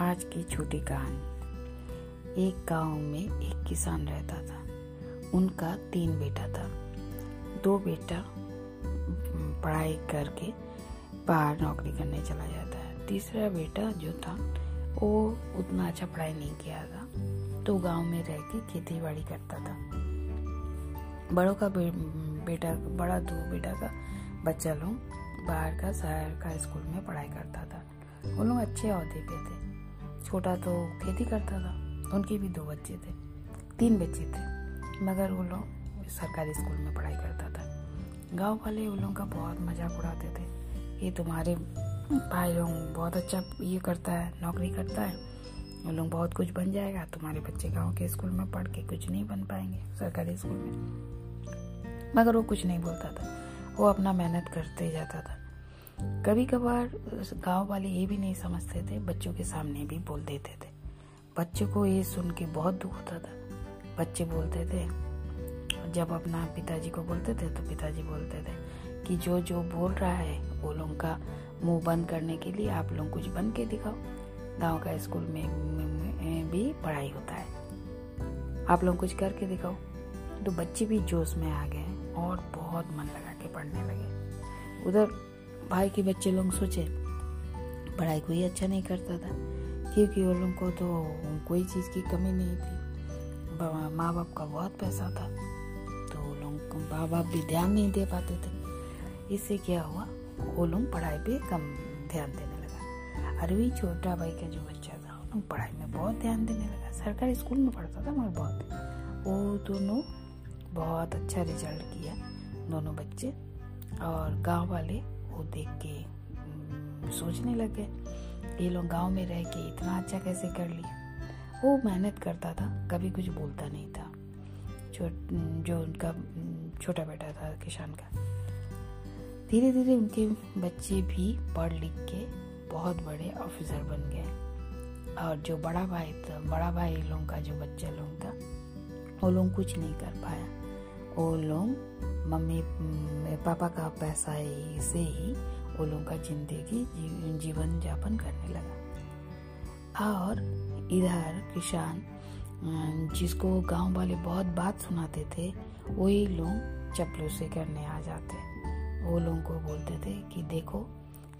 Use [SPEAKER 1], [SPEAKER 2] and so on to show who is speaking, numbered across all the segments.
[SPEAKER 1] आज की छोटी कहानी। एक गाँव में एक किसान रहता था। उनका तीन बेटा था। दो बेटा पढ़ाई करके बाहर नौकरी करने चला जाता है। तीसरा बेटा जो था वो उतना अच्छा पढ़ाई नहीं किया था। तो गाँव में रह के खेती बाड़ी करता था। बड़ों का बे, बेटा बड़ा दो बेटा का बच्चा लोग बाहर का शहर का स्कूल में पढ़ाई करता था। वो लोग अच्छे अहदे पे थे। छोटा तो खेती करता था, उनके भी दो बच्चे थे, तीन बच्चे थे, मगर वो लोग सरकारी स्कूल में पढ़ाई करता था। गाँव वाले उन लोगों का बहुत मज़ाक उड़ाते थे, ये तुम्हारे भाई लोग बहुत अच्छा ये करता है, नौकरी करता है, उन लोग बहुत कुछ बन जाएगा, तुम्हारे बच्चे गाँव के स्कूल में पढ़ के कुछ नहीं बन पाएँगे सरकारी स्कूल में। मगर वो कुछ नहीं बोलता था, वो अपना मेहनत करते जाता था। कभी कभार गाँव वाले ये भी नहीं समझते थे बच्चों के सामने भी बोल देते थे। बच्चों को ये सुन के बहुत दुख होता था। बच्चे बोलते थे जब अपना पिताजी को बोलते थे तो पिताजी बोलते थे कि जो जो बोल रहा है वो लोगों का मुँह बंद करने के लिए आप लोग कुछ बन के दिखाओ। गाँव का स्कूल में, में भी पढ़ाई होता है। आप लोग कुछ करके दिखाओ। तो बच्चे भी जोश में आ गए और बहुत मन लगा के पढ़ने लगे। उधर भाई के बच्चे लोग सोचे, पढ़ाई कोई अच्छा नहीं करता था, क्योंकि उन लोग को तो कोई चीज़ की कमी नहीं थी। माँ बाप का बहुत पैसा था तो वो लोग माँ बाप भी ध्यान नहीं दे पाते थे। इससे क्या हुआ, वो लोग पढ़ाई पे कम ध्यान देने लगा। अरे वही छोटा भाई का जो बच्चा था, वो लोग पढ़ाई में बहुत ध्यान देने लगा। सरकारी स्कूल में पढ़ता था, मगर बहुत। वो दोनों बहुत अच्छा रिज़ल्ट किया, दोनों बच्चे, और गाँव वाले को देख के सोचने लगे ये लोग गाँव में रह के इतना अच्छा कैसे कर लिया? वो मेहनत करता था, कभी कुछ बोलता नहीं था। जो उनका, छोटा बेटा था किसान का। धीरे धीरे उनके बच्चे भी पढ़ लिख के बहुत बड़े ऑफिसर बन गए। और जो बड़ा भाई था, बड़ा भाई लोगों का, जो बच्चा लोग था वो लोग कुछ नहीं कर पाया। वो लोग मम्मी पापा का पैसा से ही वो लोगों का ज़िंदगी जी, जीवन जापन करने लगा। और इधर किसान जिसको गाँव वाले बहुत बात सुनाते थे वही लोग चपलों से करने आ जाते। वो लोगों को बोलते थे कि देखो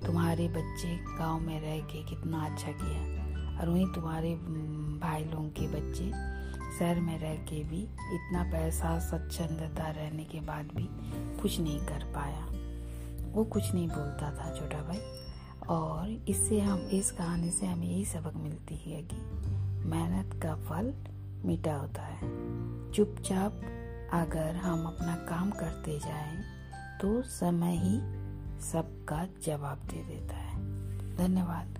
[SPEAKER 1] तुम्हारे बच्चे गाँव में रह के कितना अच्छा किया और वहीं तुम्हारे भाई लोगों के बच्चे शहर में रह के भी इतना पैसा स्वच्छंदता रहने के बाद भी कुछ नहीं कर पाया। वो कुछ नहीं बोलता था छोटा भाई। और इससे हम, इस कहानी से हमें यही सबक मिलती है कि मेहनत का फल मीठा होता है। चुपचाप अगर हम अपना काम करते जाएँ तो समय ही सबका जवाब दे देता है। धन्यवाद।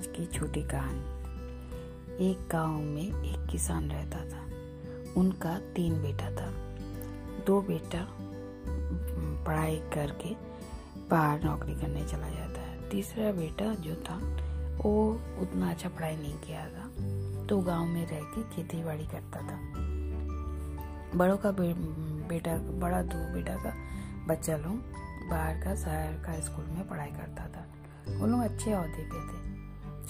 [SPEAKER 1] आज की छोटी कहानी। एक गाँव में एक किसान रहता था। उनका तीन बेटा था। दो बेटा पढ़ाई करके बाहर नौकरी करने चला जाता है। तीसरा बेटा जो था वो उतना अच्छा पढ़ाई नहीं किया था तो गाँव में रह के खेती बाड़ी करता था। बड़ों का बे, बेटा बड़ा दो बेटा का बच्चा लोग बाहर का शहर का स्कूल में पढ़ाई करता था। वो लोग अच्छे अहदे पे थे।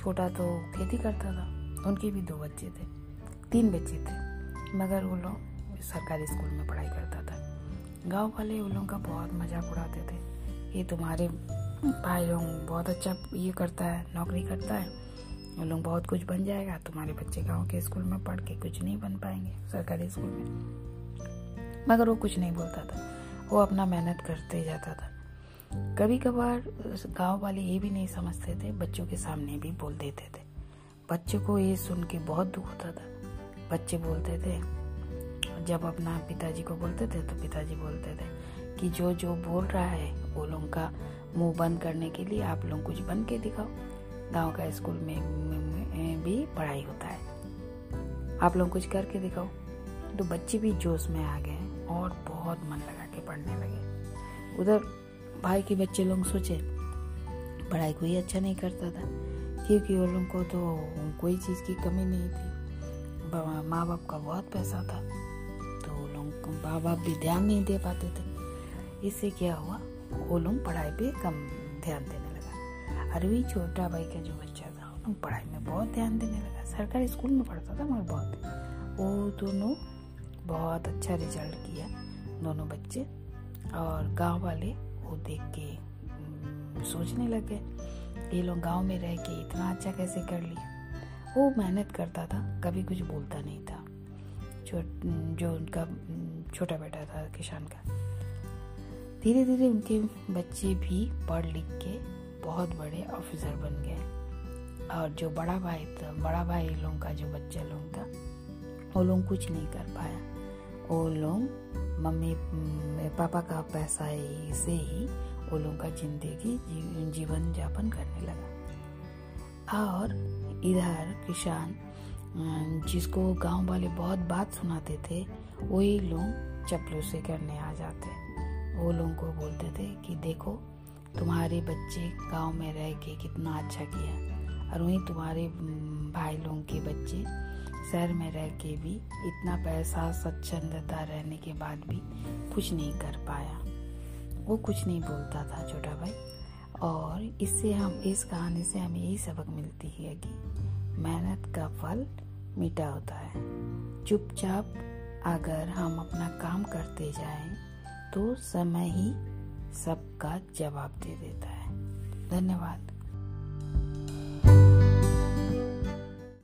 [SPEAKER 1] छोटा तो खेती करता था। उनके भी दो बच्चे थे। तीन बच्चे थे, मगर वो लोग सरकारी स्कूल में पढ़ाई करता था। गाँव वाले उन लोगों का बहुत मज़ाक उड़ाते थे ये तुम्हारे भाई लोग बहुत अच्छा ये करता है, नौकरी करता है। उन लोग बहुत कुछ बन जाएगा, तुम्हारे बच्चे गाँव के स्कूल में पढ़ के कुछ नहीं बन पाएँगे सरकारी स्कूल में। मगर वो कुछ नहीं बोलता था। वो अपना मेहनत करते जाता था। कभी कभार गाँव वाले ये भी नहीं समझते थे बच्चों के सामने भी बोल देते थे। बच्चों को ये सुन के बहुत दुख होता था। बच्चे बोलते थे जब अपना पिताजी को बोलते थे तो पिताजी बोलते थे कि जो जो बोल रहा है वो लोग का मुँह बंद करने के लिए आप लोग कुछ बन के दिखाओ। गाँव का स्कूल में, में भी पढ़ाई होता है। आप लोग कुछ करके दिखाओ। तो बच्चे भी जोश में आ गए और बहुत मन लगा के पढ़ने लगे। उधर भाई के बच्चे लोग सोचे, पढ़ाई कोई अच्छा नहीं करता था, क्योंकि उन लोगों को तो कोई चीज़ की कमी नहीं थी। माँ बाप का बहुत पैसा था तो वो लोग माँ बाप भी ध्यान नहीं दे पाते थे। इससे क्या हुआ, वो लोग पढ़ाई पे कम ध्यान देने लगा। अरवी छोटा भाई का जो बच्चा था, वो लोग पढ़ाई में बहुत ध्यान देने लगा। सरकारी स्कूल में पढ़ता था, मगर बहुत। वो दोनों बहुत अच्छा रिज़ल्ट किया, दोनों बच्चे। और गाँव वाले वो देख के सोचने लगे, ये लोग गाँव में रह के इतना अच्छा कैसे कर लिया वो मेहनत करता था, कभी कुछ बोलता नहीं था। जो जो उनका, छोटा बेटा था किसान का। धीरे धीरे उनके बच्चे भी पढ़ लिख के बहुत बड़े ऑफिसर बन गए। और जो बड़ा भाई था, बड़ा भाई लोगों का, जो बच्चा लोग था, वो लोग कुछ नहीं कर पाया। वो लोग मम्मी पापा का पैसा से ही वो लोगों का ज़िंदगी जीवन जापन करने लगा। और इधर किसान जिसको गाँव वाले बहुत बात सुनाते थे, वही लोग चपलों से करने आ जाते। वो लोगों को बोलते थे कि देखो, तुम्हारे बच्चे गाँव में रह के कितना अच्छा किया और वहीं तुम्हारे भाई लोगों के बच्चे शहर में रह के भी इतना पैसा स्वच्छंदता रहने के बाद भी कुछ नहीं कर पाया। वो कुछ नहीं बोलता था छोटा भाई। और इससे हम, इस कहानी से हमें यही सबक मिलती है कि मेहनत का फल मीठा होता है। चुपचाप अगर हम अपना काम करते जाएँ तो समय ही सबका जवाब दे देता है। धन्यवाद।